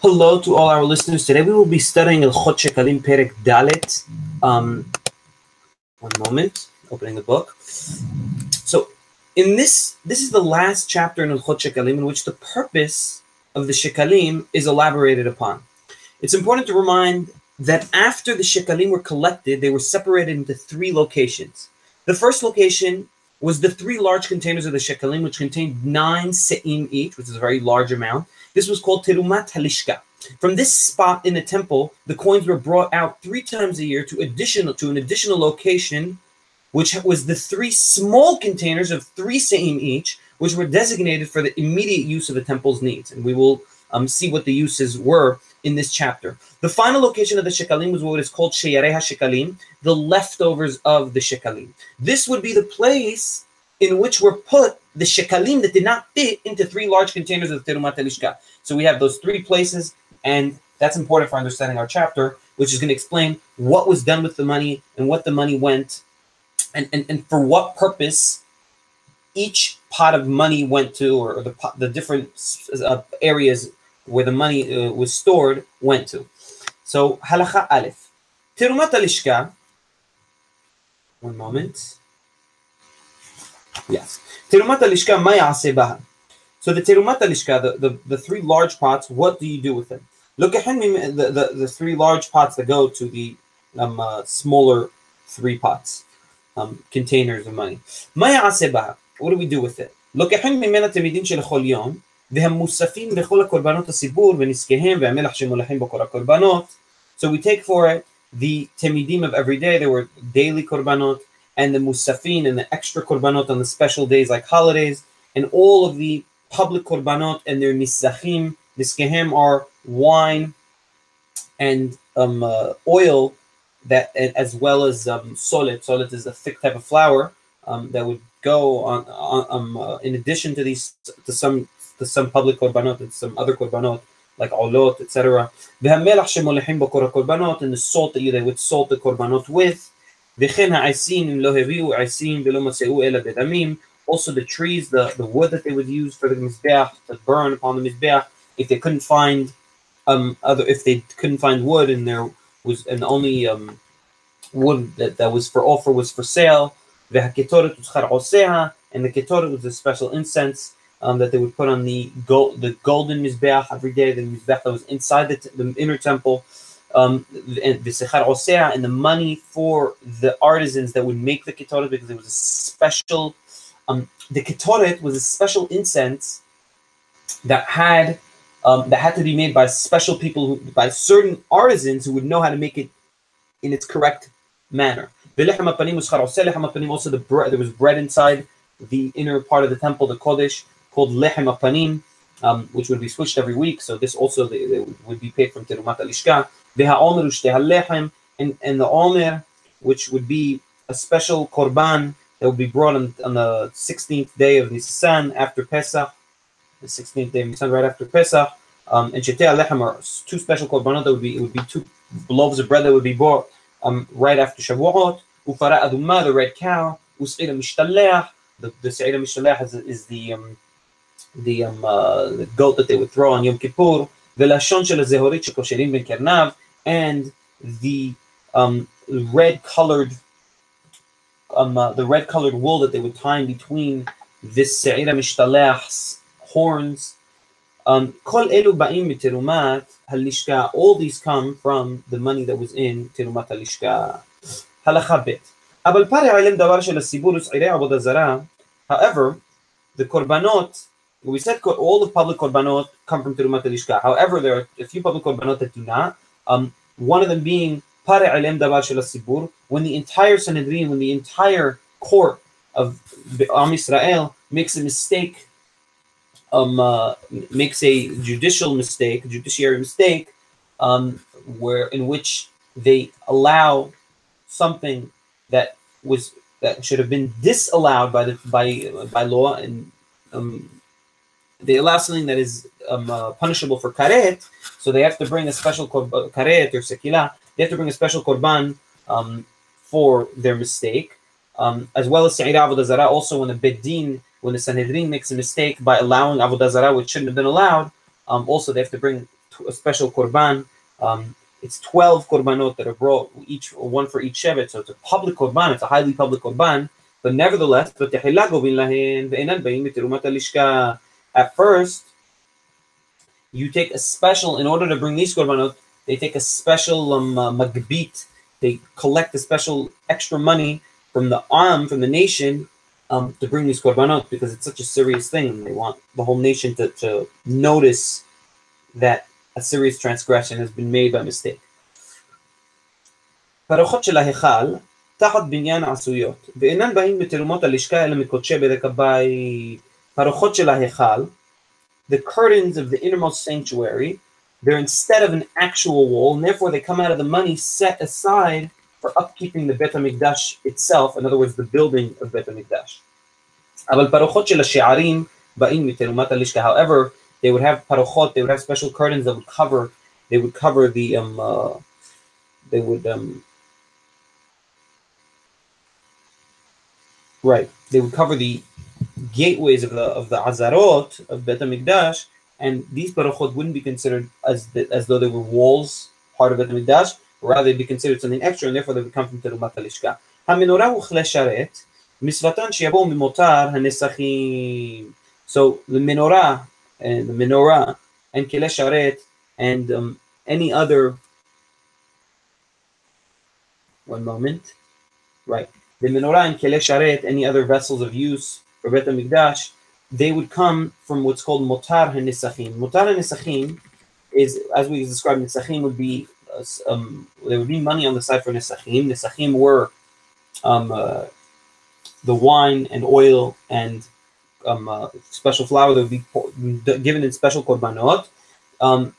Hello to all our listeners. Today we will be studying Ilchot Shekalim Perek Dalet. Um, one moment, opening the book. So, in this, this is the last chapter in El Ilchot Shekalim in which the purpose of the Shekalim is elaborated upon. It's important to remind that after the Shekalim were collected, they were separated into three locations. The first location was the three large containers of the Shekalim, which contained nine se'im each, which is a very large amount. This was called Terumat Halishka. From this spot in the temple, the coins were brought out three times a year to additional to an additional location, which was the three small containers of three se'im each, which were designated for the immediate use of the temple's needs. And we will um, see what the uses were in this chapter. The final location of the shekalim was what is called Sheyarei shekalim, the leftovers of the shekalim. This would be the place in which were put the shekalim that did not fit into three large containers of the Terumat Elishka. So we have those three places, and that's important for understanding our chapter, which is going to explain what was done with the money and what the money went, and, and, and for what purpose each pot of money went to, or, the, the different uh, areas where the money uh, was stored went to. So halacha aleph. Tirumat alishka. One moment. Yes. Tirumat alishka ma'asebaha. So the tirumat alishka, the, the, the three large pots, what do you do with them? Look at the, the, the three large pots that go to the um, uh, smaller three pots, um, containers of money. Ma'asebaha. What do we do with it? Look at תמידים של כל יום, והם מוספים בכל הקורבנות הסיבור ונזקיהם והמלח שמולחים בכל הקורבנות. So we take for it the temidim of every day, there were daily korbanot, and the musafin and the extra korbanot on the special days like holidays, and all of the public korbanot and their nisachim. Niskehem are wine and um, uh, oil that, as well as um, solet. Solet is a thick type of flour um, that would go on, on um, uh, in addition to these to some to some public korbanot and some other korbanot like olot, etc. והמלח שמוליכים בו korbanot and the salt that you they would salt the korbanot with. וכן העשים אם לא הביאו עשים ולא מצאו אלא בדמים. Also the trees, the, the wood that they would use for the mizbeach to burn upon the mizbeach, if they couldn't find um other if they couldn't find wood and there was and only um wood that, that was for offer was for sale. והקטורת and the ketoret was a special incense um, that they would put on the gold, the golden mizbeach every day. The mizbeach that was inside the, t- the inner temple, um, and the and the money for the artisans that would make the ketoret because it was a special. Um, the ketoret was a special incense that had um, that had to be made by special people, who, by certain artisans who would know how to make it in its correct manner. Also, the there was bread inside the inner part of the temple, the kodesh, called lechem apanim, um, which would be switched every week. So this also they, they would be paid from terumat alishka. lechem, and and the omer, which would be a special korban that would be brought on, on the 16th day of Nisan after Pesach, the 16th day of Nisan right after Pesach. Um, and shetei lechem are two special korbanot that would be it would be two loaves of bread that would be brought um, right after Shavuot. Ufara aduma, the red cow. Us'ila mishtalech, the the se'ira mishtalech is, is the um, the, um, uh, the goat that they would throw on Yom Kippur, ולשון של הזהורית שקושרים בין קרניו, and the um, red colored um, uh, the red colored wool that they would tie in between this שעיר המשתלח's horns. Um, כל אלו באים מתרומת הלשכה, all these come from the money that was in תרומת הלשכה. הלכה ב' אבל פרע עליהם דבר של הסיבור ושעירי עבודה זרה, however, the korbanot we said all the public korbanot come from Terumat Elishka. However, there are a few public korbanot that do not. Um, one of them being Pare Alem Davar Shel Sibur, when the entire Sanhedrin, when the entire court of Am Israel makes a mistake, um, uh, makes a judicial mistake, judiciary mistake, um, where in which they allow something that was that should have been disallowed by the by by law and um, they allow something that is um, uh, punishable for karet, so they have to bring a special uh, karet or sekila. They have to bring a special korban um, for their mistake, um, as well as sa'ira avodah. Also, when the bedin, when the sanhedrin makes a mistake by allowing avodah zara, which shouldn't have been allowed, um, also they have to bring a special korban. Um, it's 12 korbanot that are brought, each one for each shevet. So it's a public korban, it's a highly public korban. But nevertheless, at first, you take a special, in order to bring these korbanot, they take a special um, uh, magbit, they collect a special extra money from the arm, from the nation, um, to bring these korbanot because it's such a serious thing. They want the whole nation to, to notice that a serious transgression has been made by mistake. פרוחות של ההיכל תחת בניין עשויות, ואינן באים בתרומות הלשכה אלא מקודשי בדק הבית. פרוחות של ההיכל, the curtains of the innermost sanctuary, they're instead of an actual wall, and therefore they come out of the money set aside for upkeeping the Bet HaMikdash itself, in other words, the building of Bet HaMikdash. אבל פרוחות של השערים באים מתרומת הלשכה. However, they would have parochot, they would have special curtains that would cover, they would cover the, um, uh, they would, um, right, they would cover the gateways of the of the Azarot of Bet Hamikdash, and these parochot wouldn't be considered as the, as though they were walls part of Bet Hamikdash. Rather, they'd be considered something extra, and therefore they would come from Terumat Alishka. Hamenorah uchle misvatan sheyabo mimotar hanesachim. So the menorah and the menorah and kile sharet and um, any other. One moment, right? The menorah and kile sharet, any other vessels of use Bet HaMikdash they would come from what's called motar hanisachim motar hanisachim is as we described nisachim would be uh, um, there would be money on the side for nisachim nisachim were um, uh, the wine and oil and um, uh, special flour that would be given in special korbanot. Um,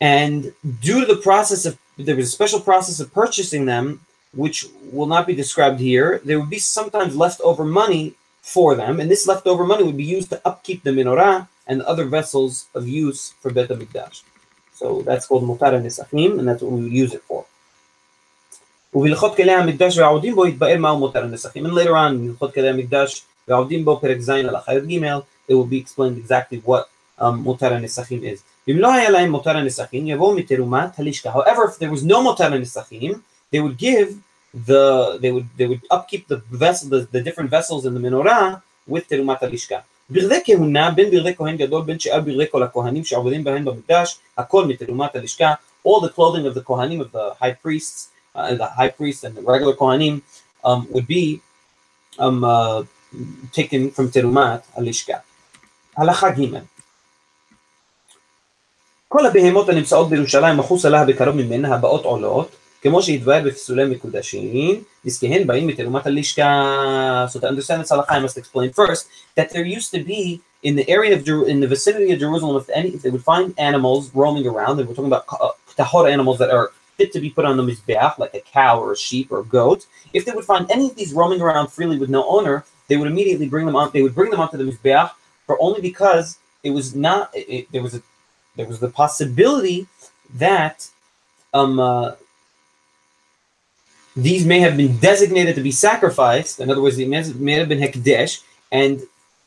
and due to the process of, there was a special process of purchasing them, which will not be described here, there would be sometimes leftover money for them, and this leftover money would be used to upkeep the menorah and other vessels of use for Bet HaMikdash. So that's called mutar nisachim, and that's what we would use it for. ובהלכות כלי המקדש והעודים בו יתבאר מהו מותר הנסחים. And later on, בהלכות כלי המקדש ועובדים בו פרק ז' הלכה י"ג, it will be explained exactly what um, מותר הנסחים is. אם לא היה להם מותר הנסחים, יבואו מתרומת הלשכה. However, if there was no מותר הנסחים, they would give the, they would, they would upkeep the vessel, the, the different vessels in the menorah with תרומת הלשכה. ברדי כהונה, בין ברדי כהן גדול, בין שאר ברדי כל הכהנים שעובדים בהן במקדש, הכל מתרומת הלשכה. All the clothing of the kohanim, of the high priests, uh, the high priest and the regular kohanim um, would be um, uh, taken from תרומת הלשכה. הלכה ג' כל הבהמות הנמצאות בירושלים מחוס עליה בקרוב ממנה הבאות עולות כמו שהתבהר בפסולי מקודשים, נזקיהן באים מתרומת הלשכה. So to understand this halacha, I must explain first that there used to be in the area of Jer- in the vicinity of Jerusalem, if any, if they would find animals roaming around, and we're talking about uh, tahor animals that are fit to be put on the mizbeach, like a cow or a sheep or a goat. If they would find any of these roaming around freely with no owner, they would immediately bring them on. They would bring them onto the mizbeach, for only because it was not. It, it, there was a there was the possibility that um, uh, these may have been designated to be sacrificed. In other words, they may, have been hekdesh, and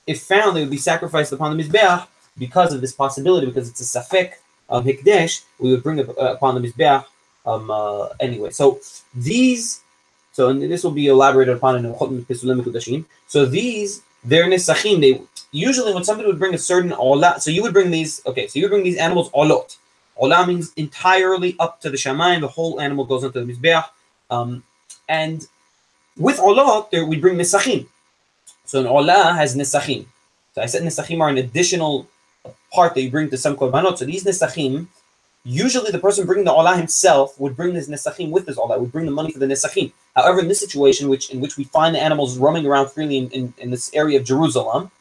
if found, they would be sacrificed upon the mizbeach because of this possibility, because it's a safek of hekdesh. We would bring it uh, upon the mizbeach um, uh, anyway. So these, so this will be elaborated upon in Pesulim Kudashim. So these, they're nesachim. They usually when somebody would bring a certain olah, so you would bring these. Okay, so you would bring these animals olot. Olah means entirely up to the shamayim. The whole animal goes into the mizbeach. Um, and with there we bring nesachim. So an olah has nesachim. So I said nesachim are an additional part that you bring to some korbanot. So these nesachim, usually the person bringing the olah himself would bring this nesachim with his olah, would bring the money for the nesachim. However, in this situation, which in which we find the animals roaming around freely in, in, in this area of Jerusalem,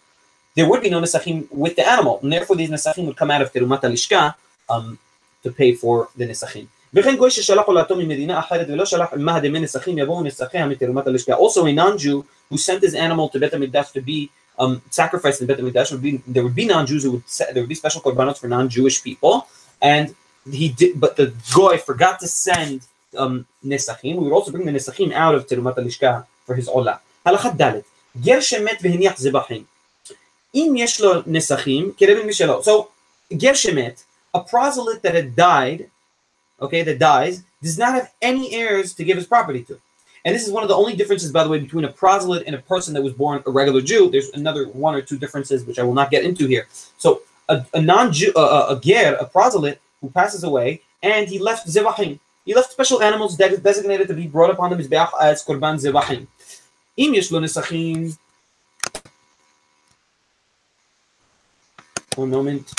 there would be no nesachim with the animal, and therefore these nesachim would come out of terumat alishka um, to pay for the nesachim. וכן גוי ששלח עולתו ממדינה אחרת ולא שלח עמה דמי נסכים יבואו נסחיה מתרומת הלשכה. Also a non-Jew who sent his animal to Bet HaMikdash to be um, sacrificed in Bet HaMikdash, would be, there would be non-Jews who would, there would be special korbanos for non-Jewish people, and he did, but the goy forgot to send um, nesachim. We would also bring the nesachim out of terumat alishka for his olah. הלכת ד' גר שמת והניח זבחים. אם יש לו נסחים, כרבן משלו. So, גר שמת, a proselyte that had died, okay, that dies, does not have any heirs to give his property to. And this is one of the only differences, by the way, between a proselyte and a person that was born a regular Jew. There's another one or two differences which I will not get into here. So a, a non-Jew, uh, a ger, a proselyte who passes away, and he left zevahim. He left special animals that is designated to be brought upon the mizbeach as korban zevahim. Im yesh lo nesachim. One moment.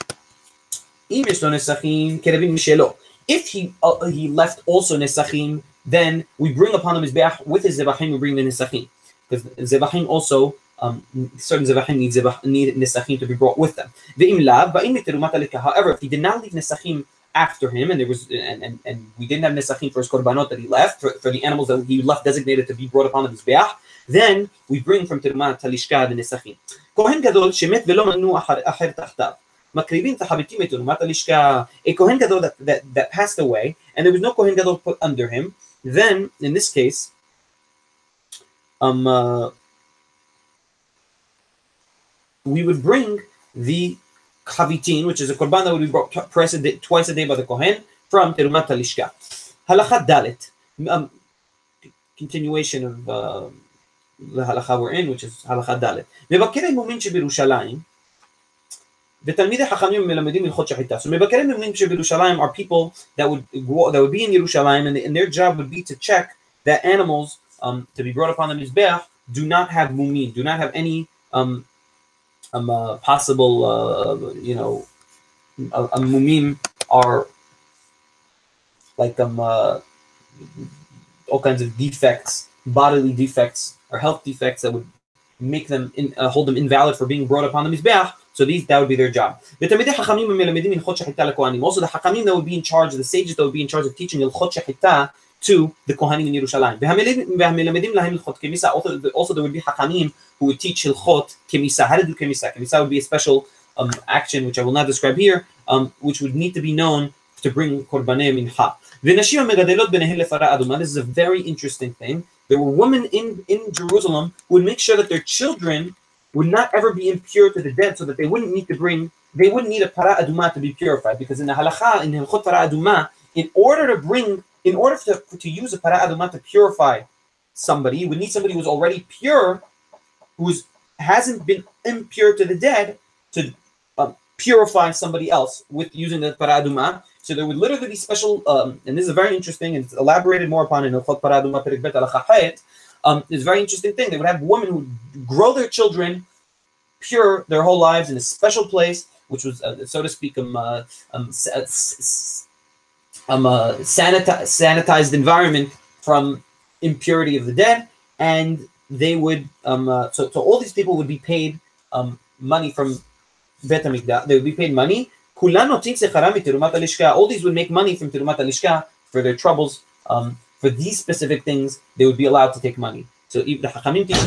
Im yesh lo nesachim kerevim mishelo. If he uh, he left also nesachim, then we bring upon the mizbeach with his zevachim. We bring the nesachim because zevachim also um, certain zevachim need, need nesachim to be brought with them. However, if he did not leave nesachim after him, and there was and, and, and we didn't have nesachim for his korbanot that he left for, for the animals that he left designated to be brought upon the mizbeach, then we bring from terumat talishka the nesachim. Kohen gadol shemet velo acher tachtav. מקריבים את החביתים מתרומת הלשכה, a Kohen Gadol that, that, that passed away, and there was no Kohen Gadol put under him, then, in this case, um, uh, we would bring the chavitin, which is a korban that would be brought twice a day, twice a day by the Kohen, from Terumat Halishka. Halachat Dalet, um, continuation of uh, the halacha we're in, which is halachat Dalet. מבקרי מומין שבירושלים, the Talmidei Chachamim melamedim ilchot shachita. So Mebakarim Mimnim Yerushalayim are people that would that would be in Yerushalayim, and, and their job would be to check that animals um, to be brought upon the mizbeach do not have mumin, do not have any um, um, uh, possible, uh, you know, a, mumim are like um uh, all kinds of defects, bodily defects or health defects that would make them in, uh, hold them invalid for being brought upon the mizbeach. So these that would be their job. Also, the hachamim that would be in charge, the sages that would be in charge of teaching ilchot shechita to the Kohanim in Yerushalayim. Also, also there would be Hakamim who would teach Hilchot Kemisa. How to do Kemisa? Kemisa would be a special um, action, which I will not describe here, um, which would need to be known to bring korbanim Korbanei Mincha. This is a very interesting thing. There were women in, in Jerusalem who would make sure that their children would not ever be impure to the dead so that they wouldn't need to bring, they wouldn't need a para aduma to be purified. Because in the halacha, in the Hilchot para aduma, in order to bring in order to, to use a para aduma to purify somebody, you would need somebody who's already pure, who's hasn't been impure to the dead, to um, purify somebody else with using the para aduma. So there would literally be special, um, and this is very interesting, and it's elaborated more upon in Ilchot para aduma perikbet al um, It's a very interesting thing. They would have women who grow their children pure their whole lives in a special place, which was, uh, so to speak, um, uh, um, um, a sanita- sanitized environment from impurity of the dead, and they would um, uh, so, so all these people would be paid um, money from Bet They would be paid money. All these would make money from Tirumat Alishka for their troubles. Um, for these specific things, they would be allowed to take money. So if the Hachamim teach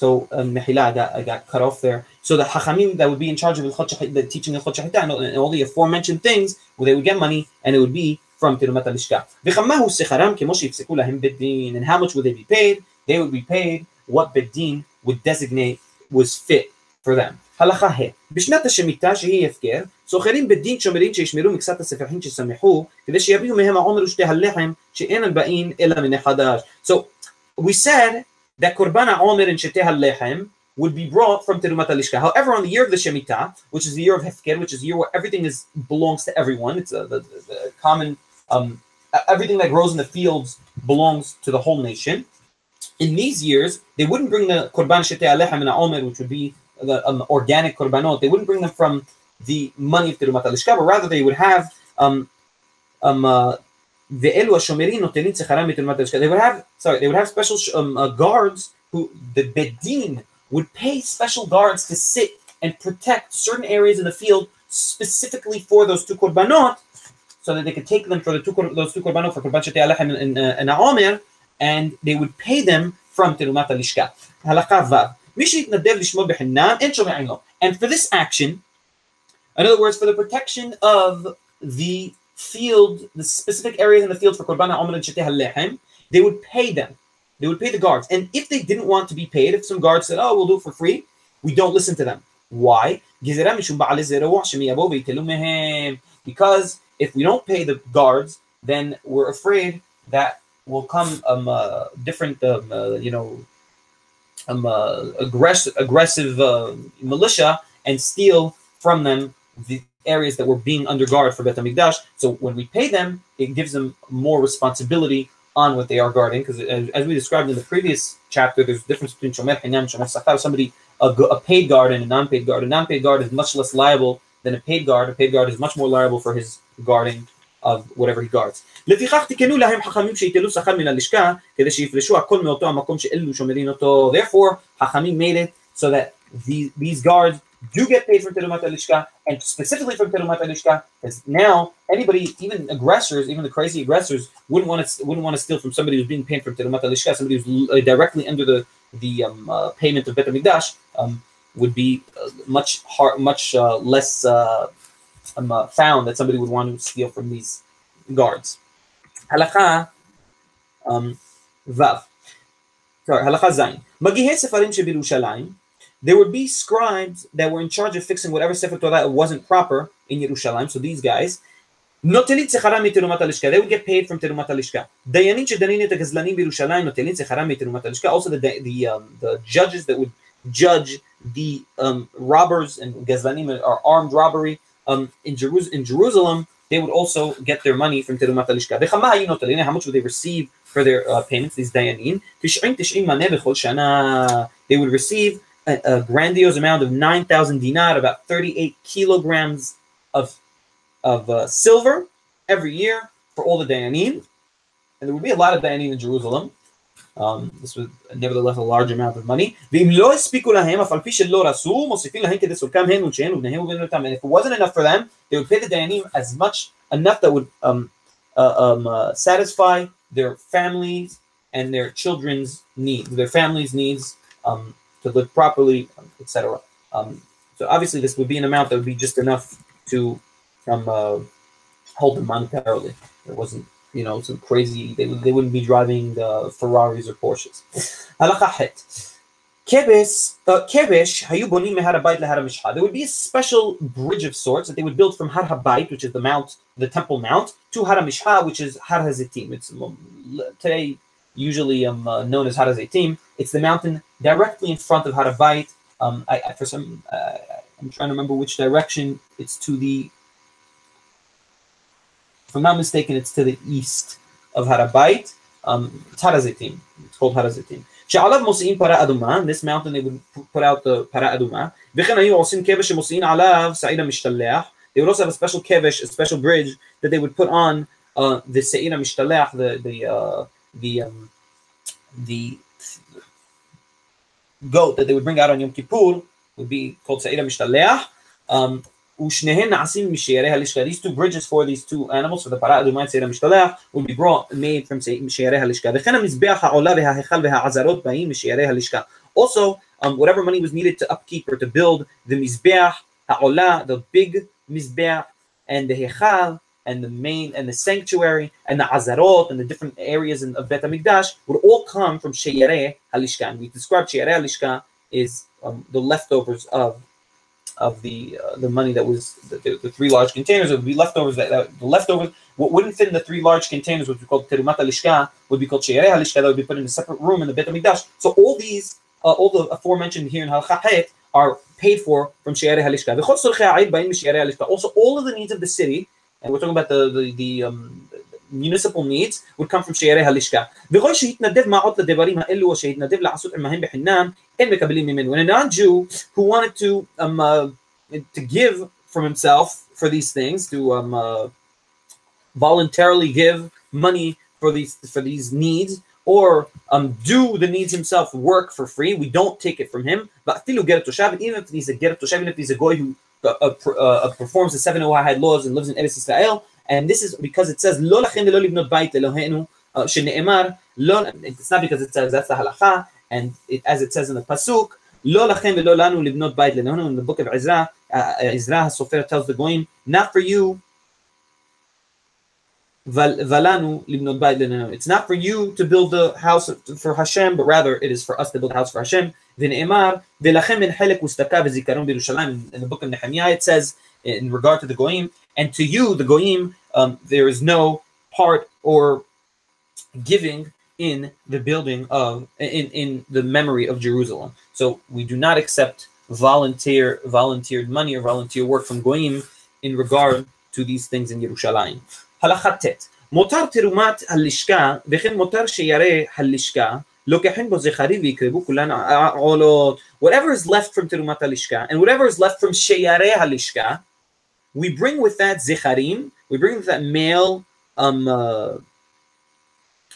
So um, I got I got cut off there. So the hachamim that would be in charge of the teaching of Chod and all the aforementioned things, well, they would get money, and it would be from Tirumat Alishka. And how much would they be paid? They would be paid what bedin would designate was fit for them. הלכה ה' בשנת השמיטה שהיא הפקר, סוחרים בדין שומרים שישמרו מקצת הספחים שסמכו, כדי שיביאו מהם העומר ושתי הלחם שאין על אלא מן חדש. So we said that Korban Omer and Sheteh HaLechem would be brought from Terumat Alishka. However, on the year of the Shemitah, which is the year of Hefker, which is the year where everything is belongs to everyone, it's a, the, the, common, um, everything that grows in the fields belongs to the whole nation. In these years, they wouldn't bring the Korban Sheteh HaLechem and Omer, which would be the um, organic Korbanot, they wouldn't bring them from the money of Terumat Alishka, but rather they would have um, um, uh, the Elu Shomerim notenin tzecharam mitulmat They would have sorry, they would have special um, uh, guards who the bedin would pay special guards to sit and protect certain areas in the field specifically for those two korbanot, so that they could take them for the two those two korbanot for korban shetei alechem and uh, and Aomer, and they would pay them from terumat alishka. Halacha vav. And for this action, in other words, for the protection of the field, the specific areas in the field for Korban HaOmer and Sheteh HaLechem, they would pay them. They would pay the guards. And if they didn't want to be paid, if some guards said, oh, we'll do it for free, we don't listen to them. Why? Because if we don't pay the guards, then we're afraid that will come um, uh, different, um, uh, you know, um, uh, aggressive, aggressive uh, militia and steal from them the areas that were being under guard for Bet HaMikdash. So when we pay them, it gives them more responsibility on what they are guarding. Because as, as, we described in the previous chapter, there's a difference between Shomer Hinam, Shomer Sachar, somebody, a, a paid guard and a non-paid guard. A non-paid guard is much less liable than a paid guard. A paid guard is much more liable for his guarding of whatever he guards. לפיכך תיקנו להם חכמים שיטלו שכר מן הלשכה כדי שיפרשו הכל מאותו המקום שאלו שומרים אותו. Therefore, חכמים made it so that these, these guards do get paid from Terumat Alishka, and specifically from Terumat Alishka, because now anybody, even aggressors, even the crazy aggressors, wouldn't want to wouldn't want to steal from somebody who's being paid from Terumat Alishka, somebody who's uh, directly under the the um, uh, payment of Bet Hamikdash, um, would be uh, much hard, much uh, less uh, um, found that somebody would want to steal from these guards. Halacha um, Vav. Sorry, Halacha Zayin. Magihe Sefarim Shebirushalayim there would be scribes that were in charge of fixing whatever Sefer Torah wasn't proper in Yerushalayim. So these guys, they would get paid from Terumat Alishka. Also, the the um, the judges that would judge the um, robbers and gazlanim are armed robbery um, in, Jerus- in Jerusalem, they would also get their money from Terumat Alishka. How much would they receive for their uh, payments? These dayanin. They would receive a, a grandiose amount of 9,000 dinar, about 38 kilograms of, of uh, silver every year for all the Dayanim. And there would be a lot of Dayanim in Jerusalem. Um, this was nevertheless a large amount of money. And if it wasn't enough for them, they would pay the Dayanim as much, enough that would um, uh, um, uh, satisfy their families and their children's needs, their families' needs um, to live properly, etc. Um, so obviously, this would be an amount that would be just enough to um, uh, hold them monetarily. It wasn't, you know, some crazy. They, they wouldn't be driving uh, Ferraris or Porsches. Uh, There would be a special bridge of sorts that they would build from Har Habayit, which is the mount, the temple mount, to Har Mishha, which is Har Hazitim. It's um, today usually um, uh, known as Har Hazitim. It's the mountain directly in front of Harabayit. Um, I, I, for some, uh, I'm trying to remember which direction. It's to the, if I'm not mistaken, it's to the east of Harabayit. Um, it's Harazitim. It's called Harazitim. שעליו מוסיעים פרה אדומה, this mountain they would put out the פרה אדומה, וכן היו עושים כבש שמוסיעים עליו סעיד המשתלח, they would also have a special kevesh, a special bridge that they would put on uh, the Seir Mishtalech, the the uh, the um, the goat that they would bring out on Yom Kippur would be called Sa'ira Mishtaleach. Um, these two bridges for these two animals, for the parah אדומה וצעיר המשתלח, would be brought, made from משיירי הלשכה. וכן המזבח העולה וההיכל והעזרות באים משיירי הלשכה. Also, um, whatever money was needed to upkeep or to build the mizbeach, ha'olah, the big mizbeach, and the hechal, and the main and the sanctuary and the azarot and the different areas in, of Bet Hamikdash would all come from Sheyere Halishka. And we describe Sheyere Halishka is um, the leftovers of of the uh, the money that was the, the, the, three large containers. Would be leftovers that, that, the leftovers what wouldn't fit in the three large containers, which we called Terumat Halishka, would be called Sheyere Halishka. That would be put in a separate room in the Bet Hamikdash. So all these, uh, all the aforementioned here in Halachah are paid for from Sheyere Halishka. Also, all of the needs of the city and we're talking about the the, the um, municipal needs would come from شعيريها اللشكا بغير يتندف مع عطل الدباريم اللي هو يتندف لعصوت المهم بحنان كان مكبلين when a non-Jew who wanted to um, uh, to give from himself for these things to um, uh, voluntarily give money for these for these needs or um, do the needs himself work for free. We don't take it from him. But even if he's a Gertoshav, even if he's a goy who uh, uh, performs the seven Noahide laws and lives in Eretz Israel. And this is because it says, Lo lachem v'lo libnot bait Eloheinu, uh, shene'emar, it's not because it says that's the halacha, and it, as it says in the pasuk, Lo lachem VeLo lanu libnot bait Eloheinu, in the book of Ezra, uh, Ezra, Sofer tells the Goyim, not for you it's not for you to build the house for Hashem, but rather it is for us to build a house for Hashem. In the book of Nehemiah it says, in regard to the goyim, and to you, the goyim, um, there is no part or giving in the building of in in the memory of Jerusalem. So we do not accept volunteer volunteered money or volunteer work from goyim in regard to these things in Yerushalayim. הלכה ט' מותר תרומת הלשכה וכן מותר שירא הלשכה לוקחים בו זכרים ויקרבו כולן עולות whatever is left from תרומת הלשכה and whatever is left from שיירי הלשכה we bring with that zecharim, we bring with that male um, uh,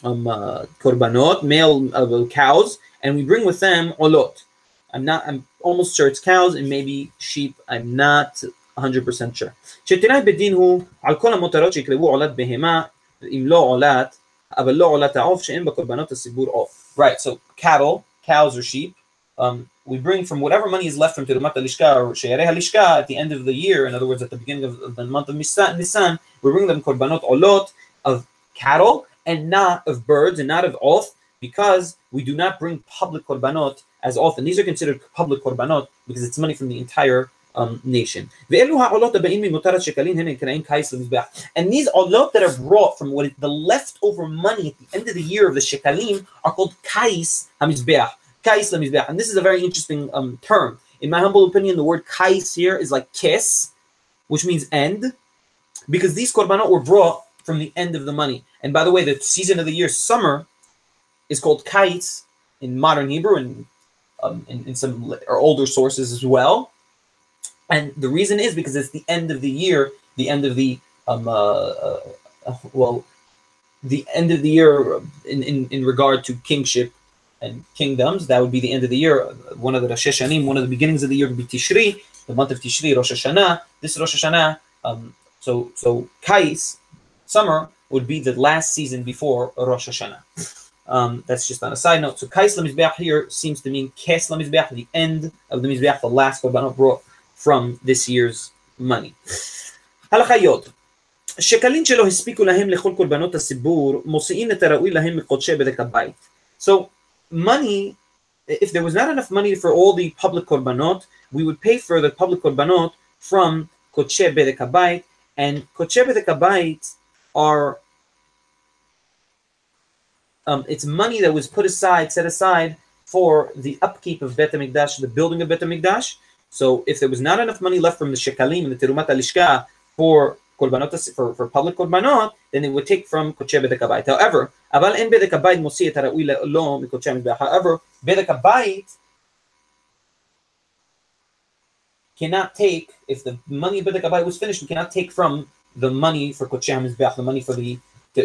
um, uh, korbanot, male uh, cows, and we bring with them olot. I'm not, I'm almost sure it's cows and maybe sheep. I'm not 100% sure. שתנאי בדין הוא על כל המותרות שיקרבו עולת בהמה, אם לא עולת, אבל לא עולת העוף שאין בקורבנות הסיבור עוף. Right, so cattle, cows or sheep, um, we bring from whatever money is left from Tirumat Alishka or Sheyareh Halishka at the end of the year, in other words, at the beginning of, of the month of Nisan, we bring them korbanot olot of cattle and not of birds and not of off, because we do not bring public korbanot as often. These are considered public korbanot because it's money from the entire um, nation. And these olot that are brought from what is the leftover money at the end of the year of the shekalim are called kais hamizbeach. Kais lemizbeach. And this is a very interesting um, term. In my humble opinion, the word kais here is like kiss, which means end, because these korbanot were brought from the end of the money. And by the way, the season of the year, summer, is called kais in modern Hebrew and um, in, in some older sources as well. And the reason is because it's the end of the year, the end of the um, uh, uh, well, the end of the year in, in, in regard to kingship and kingdoms. That would be the end of the year. One of the Rosh Hashanim, one of the beginnings of the year would be Tishri, the month of Tishri, Rosh Hashanah. This Rosh Hashanah. Um, so so Kais, summer would be the last season before Rosh Hashanah. Um, that's just on a side note. So Kais Lamizbeach here seems to mean Kes Lamizbeach, the end of the Mizbeach, the last korbanot brought from this year's money. הלכה יוד שקלים שלא הספיקו להם לכל קורבנות הציבור, מוציאים את הראוי להם מקודשי בדק הבית. So money, if there was not enough money for all the public korbanot, we would pay for the public korbanot from Koche Bedek Habayit, and Koche Bedek Habayit are um, it's money that was put aside, set aside for the upkeep of Bet HaMikdash, the building of Bet HaMikdash. So if there was not enough money left from the shekalim and the terumat alishka for korbanot for, for public korbanot, then it would take from koche bedek habayit. However, אבל אין בדק הבית מוציא את הראוי לו מקודשי המזבח. However, בדק הבית cannot take, if the money of בדק הבית was finished, we cannot take from the money for קודשי המזבח, the money for the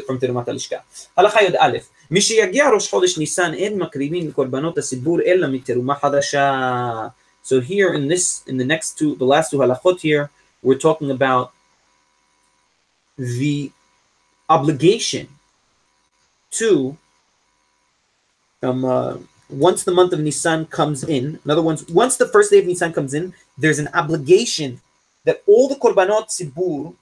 from תרומת הלשכה. הלכה י"א, מי שיגיע ראש חודש ניסן אין מקריבים לקורבנות הציבור אלא מתרומה חדשה. So here in this, in the next two, the last two halachot here, we're talking about the obligation to um, uh, once the month of Nisan comes in, in other words, once the first day of Nisan comes in, there's an obligation that all the korbanot sibur,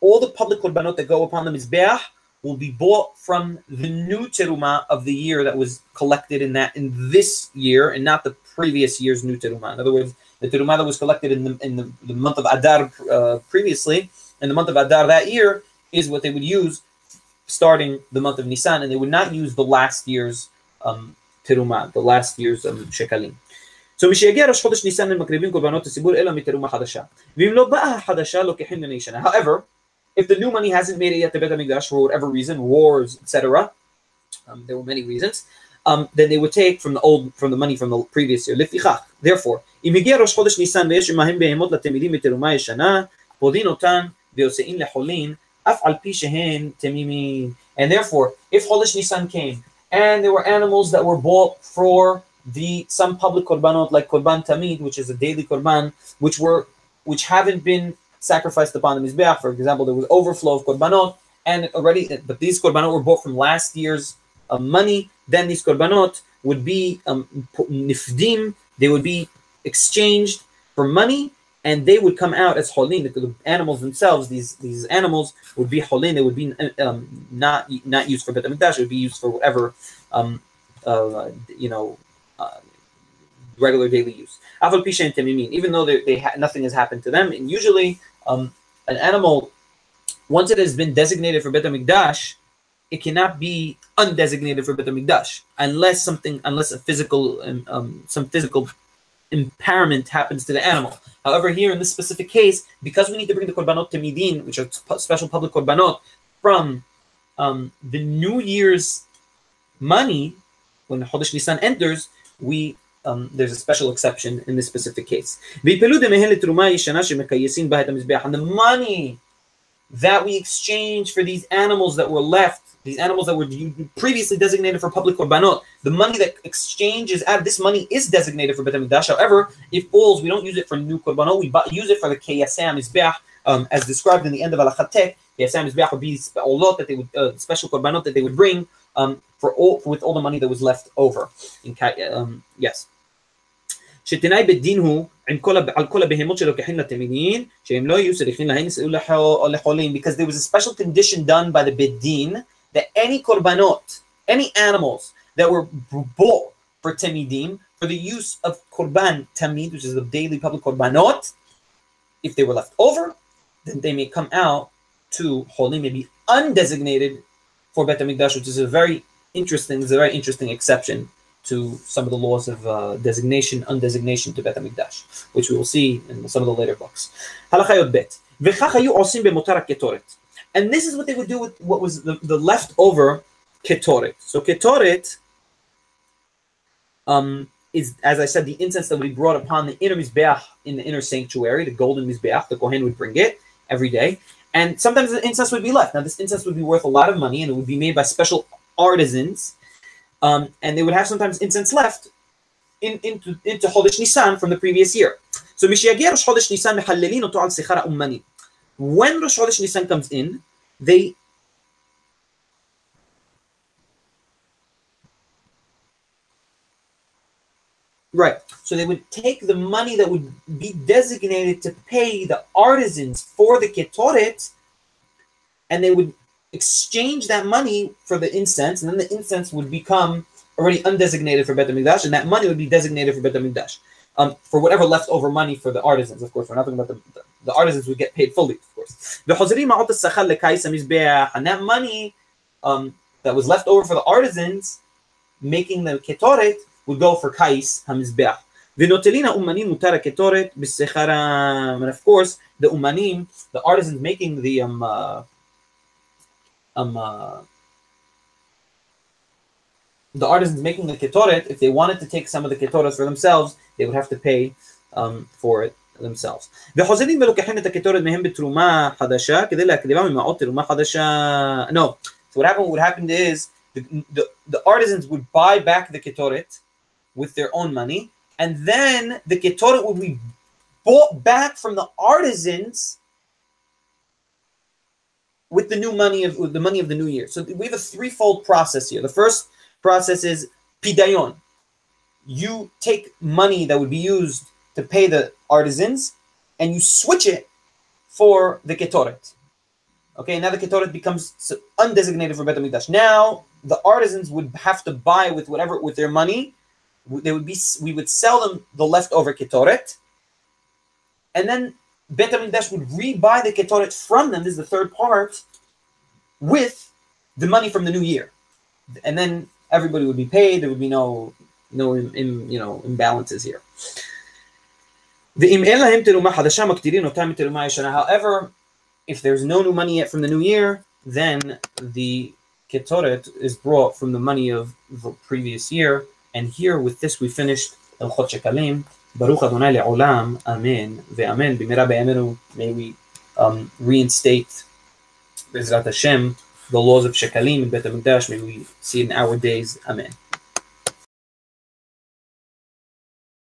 all the public korbanot that go upon the mizbeach, will be bought from the new teruma of the year that was collected in that in this year, and not the previous year's new teruma. In other words, the teruma that was collected in the in the, the month of Adar uh, previously, in the month of Adar that year, is what they would use starting the month of Nisan, and they would not use the last year's um, teruma, the last year's um, shekalim. So משיגיע ראש חודש ניסן הם מקריבים קורבנות הציבור אלא מתרומה חדשה. ואם לא באה החדשה לוקחים לני שנה. However, if the new money hasn't made it yet to Bet HaMikdash for whatever reason, wars, etc., um, there were many reasons, um, then they would take from the old, from the money from the previous year. לפיכך, therefore, אם הגיע ראש חודש ניסן ויש עמהם בהמות לתלמידים מתרומה ישנה, פודין אותן ויוצאין לחולין and therefore, if Chodesh Nisan came and there were animals that were bought for the some public korbanot like korban tamid, which is a daily korban, which were which haven't been sacrificed upon the mizbeach. For example, there was overflow of korbanot, and already, but these korbanot were bought from last year's uh, money. then these korbanot would be um, nifdim, they would be exchanged for money, and they would come out as holin. The animals themselves, these these animals would be holin. They would be um, not not used for bet hamikdash. It would be used for whatever, um, uh, you know, uh, regular daily use. Even though they, they ha- nothing has happened to them, and usually um, an animal, once it has been designated for bet hamikdash, it cannot be undesignated for bet hamikdash unless something, unless a physical, um, um, some physical impairment happens to the animal. However, here in this specific case, because we need to bring the korbanot to midin, which are special public korbanot, from um, the New Year's money, when Chodesh Nisan enters, we um, there's a special exception in this specific case. And the money that we exchange for these animals that were left, these animals that were previously designated for public korbanot, the money that exchanges out this money is designated for Bet HaMikdash. However, if falls, we don't use it for new korbanot, we use it for the Kiyasam isbeah, um, as described in the end of Al-Khatek. Kiyasam Mizbeach would be lot that they would, uh, special korbanot that they would bring um, for all, with all the money that was left over. In, um, yes. Shetinai עם כל, על כל הבהמות שלוקחים לתמידין, שהם לא יהיו צריכים להן לחולים, because there was a special condition done by the bedin that any korbanot, any animals that were bought for tamidim, for the use of korban tamid, which is the daily public korbanot, if they were left over, then they may come out to holy, may be undesignated for Bet HaMikdash, which is a very interesting, is a very interesting exception to some of the laws of uh, designation, undesignation to Bet HaMikdash, which we will see in some of the later books. Bet. And this is what they would do with what was the, the leftover ketoret. So ketoret um, is, as I said, the incense that would be brought upon the inner mizbeach in the inner sanctuary, the golden mizbeach. The kohen would bring it every day, and sometimes the incense would be left. Now, this incense would be worth a lot of money, and it would be made by special artisans, um, and they would have sometimes incense left in, into into Chodesh Nisan from the previous year. So Mishiagir Chodesh Nisan. When Rosh Chodesh Nisan comes in, they Right. So they would take the money that would be designated to pay the artisans for the ketoret, and they would exchange that money for the incense, and then the incense would become already undesignated for Bet HaMikdash, and that money would be designated for Bet HaMikdash um, for whatever leftover money for the artisans. Of course, we're not talking about the, the, the artisans would get paid fully, of course. And that money um, that was left over for the artisans making the ketoret would go for kais hamizbeach. ונוטלין האומנים מותר הקטורת בשכרם. And of course, the umanim, the artisans making the um, uh, um, uh, the artisans making the ketoret, if they wanted to take some of the ketoret for themselves, they would have to pay um, for it themselves. וחוזרים ולוקחים את הקטורת מהם בתרומה חדשה כדי להקריבה ממעות תרומה חדשה. No. So what happened, what happened is the, the, the artisans would buy back the ketoret with their own money, and then the ketoret would be bought back from the artisans with the new money of the money of the new year. So we have a threefold process here. The first process is pidayon. You take money that would be used to pay the artisans and you switch it for the ketoret. Okay, now the ketoret becomes undesignated for Bet. Now the artisans would have to buy with whatever with their money. They would be we would sell them the leftover ketoret, and then Bet HaMikdash would rebuy the ketoret from them. This is the third part with the money from the new year, and then everybody would be paid. There would be no no in, you know imbalances here. However, if there's no new money yet from the new year, then the ketoret is brought from the money of the previous year. And here, with this, we finished El Chot Shekalim. Baruch Adonai le'olam, Amen, ve'amen, b'mira be'emenu. May we um, reinstate, Bezrat Hashem, the laws of Shekalim in Bet HaMikdash. May we see in our days. Amen.